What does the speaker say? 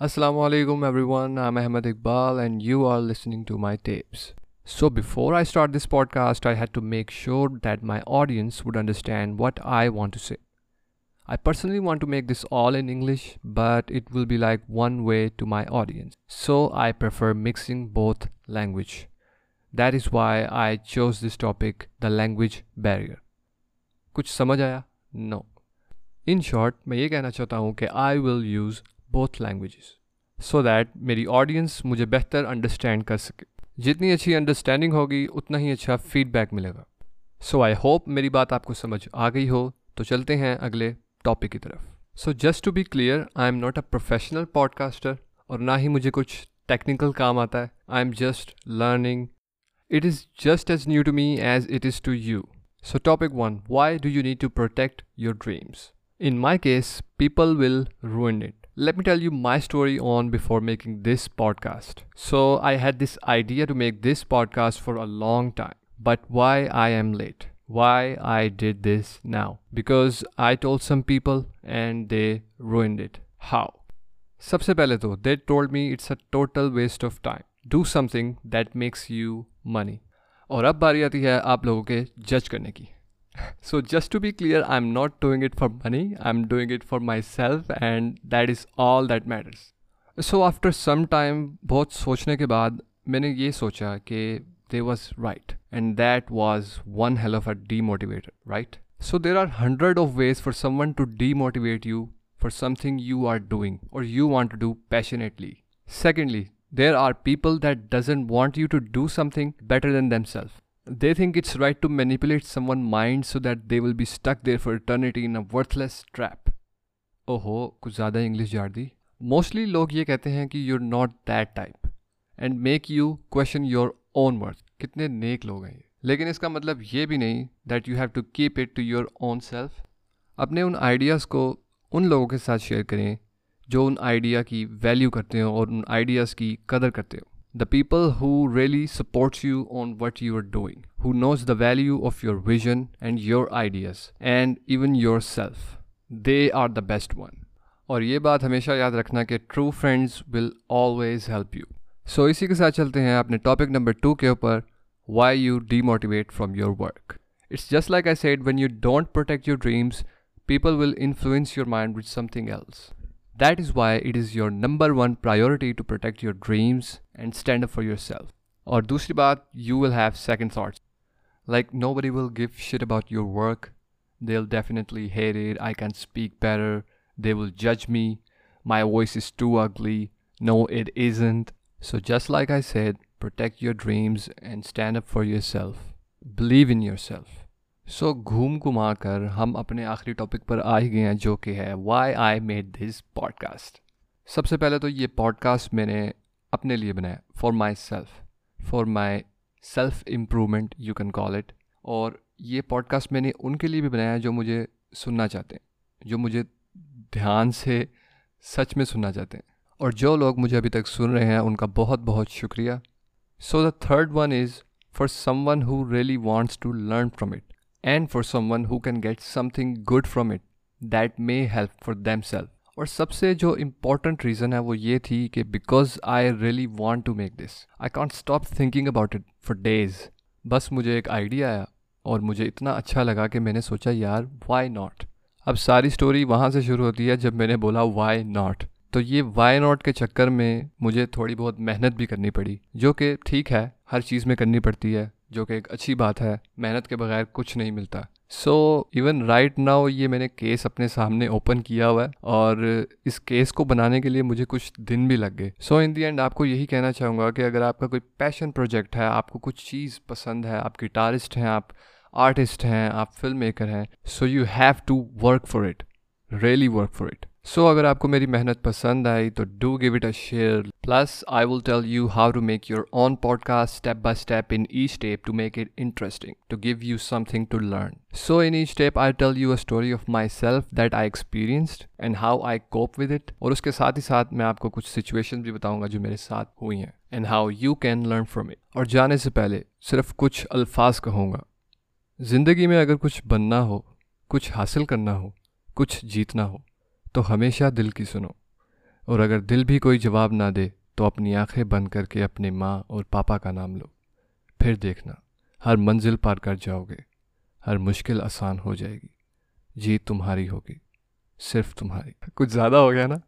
Assalamu alaikum everyone. I'm Ahmed Iqbal and you are listening to my tapes. So before I start this podcast, I had to make sure that my audience would understand what I want to say. I personally want to make this all in English, but it will be like one way to my audience. So I prefer mixing both language. That is why I chose this topic, the language barrier. कुछ समझ आया? No. In short, मैं ये कहना चाहता हूँ कि I will use both languages so that मेरी audience मुझे बेहतर understand कर सके जितनी अच्छी अंडरस्टैंडिंग होगी उतना ही अच्छा फीडबैक मिलेगा सो आई होप मेरी बात आपको समझ आ गई हो तो चलते हैं अगले टॉपिक की तरफ so just to be clear I am not a professional podcaster और ना ही मुझे कुछ टेक्निकल काम आता है I am just learning it is just as new to me as it is to you so topic one why do you need to protect your dreams In my case, people will ruin it. Let me tell you my story on before making this podcast. So, I had this idea to make this podcast for a long time. But why I am late? Why I did this now? Because I told some people and they ruined it. How? सबसे पहले तो they told me it's a total waste of time. Do something that makes you money. और अब बारी आती है आप लोगों के जज करने की so just to be clear i'm not doing it for money i'm doing it for myself and that is all that matters so after some time बहुत सोचने के बाद मैंने ये सोचा कि they was right and that was one hell of a demotivator right so there are hundred of ways for someone to demotivate you for something you are doing or you want to do passionately secondly there are people that doesn't want you to do something better than themselves They think it's right to manipulate someone's mind so that they will be stuck there for eternity in a worthless trap. ओहो, कुछ ज़्यादा English झाड़ दी। Mostly लोग ये कहते हैं कि you're not that type and make you question your own worth कितने नेक लोग हैं ये। लेकिन इसका मतलब ये भी नहीं that you have to keep it to your own self अपने उन आइडियाज़ को उन लोगों के साथ शेयर करें जो उन आइडिया की वैल्यू करते हो और उन आइडियाज़ की कदर करते हो। the people who really supports you on what you are doing who knows the value of your vision and your ideas and even yourself they are the best one और ये बात हमेशा याद रखना कि true friends will always help you so इसी के साथ चलते हैं अपने टॉपिक नंबर टू के ऊपर why you demotivate from your work it's just like I said when you don't protect your dreams people will influence your mind with something else that is why it is your number one priority to protect your dreams and stand up for yourself. Or दूसरी बात, you will have second thoughts. Like nobody will give shit about your work. They'll definitely hate it. I can speak better. They will judge me. My voice is too ugly. No, it isn't. So just like I said, protect your dreams and stand up for yourself. Believe in yourself. So घूम घुमा कर हम अपने आखिरी topic पर आ ही गए हैं, जो कि है why I made this podcast सबसे पहले तो ये पॉडकास्ट मैंने अपने लिए बनाया for myself for my self improvement you can call it और ये पॉडकास्ट मैंने उनके लिए भी बनाया जो मुझे सुनना चाहते हैं, जो मुझे ध्यान से सच में सुनना चाहते हैं। और जो लोग मुझे अभी तक सुन रहे हैं, उनका बहुत बहुत शुक्रिया। So the third one is for someone who really wants to learn from it and for someone who can get something good from it that may help for themselves. और सबसे जो इंपॉर्टेंट रीज़न है वो ये थी कि because I really want to make this I can't stop thinking about it for days बस मुझे एक आइडिया आया और मुझे इतना अच्छा लगा कि मैंने सोचा, यार वाई नॉट अब सारी स्टोरी वहाँ से शुरू होती है जब मैंने बोला वाई नॉट तो ये वाई नॉट के चक्कर में मुझे थोड़ी बहुत मेहनत भी करनी पड़ी, जो कि ठीक है, हर चीज़ में करनी पड़ती है। जो कि एक अच्छी बात है, मेहनत के बगैर कुछ नहीं मिलता। सो इवन राइट नाउ ये मैंने केस अपने सामने ओपन किया हुआ है और इस केस को बनाने के लिए मुझे कुछ दिन भी लग गए। सो इन दी एंड आपको यही कहना चाहूँगा कि अगर आपका कोई पैशन प्रोजेक्ट है, आपको कुछ चीज़ पसंद है, आप गिटारिस्ट हैं, आप आर्टिस्ट हैं, आप फ़िल्म मेकर हैं so you have to work for it really work for it so अगर आपको मेरी मेहनत पसंद आई तो do give it a share plus I will tell you how to make your own podcast step by step in each step to make it interesting to give you something to learn so in each step I tell you a story of myself that I experienced and how I cope with it और उसके साथ ही साथ मैं आपको कुछ situation भी बताऊँगा जो मेरे साथ हुई हैं and how you can learn from it और जाने से पहले सिर्फ़ कुछ अल्फाज कहूँगा। ज़िंदगी में अगर कुछ बनना हो, कुछ हासिल करना हो, कुछ जीतना हो तो हमेशा दिल की सुनो। और अगर दिल भी कोई जवाब ना दे तो अपनी आँखें बंद करके अपने माँ और पापा का नाम लो। फिर देखना, हर मंजिल पार कर जाओगे, हर मुश्किल आसान हो जाएगी। जीत तुम्हारी होगी, सिर्फ़ तुम्हारी। कुछ ज़्यादा हो गया ना?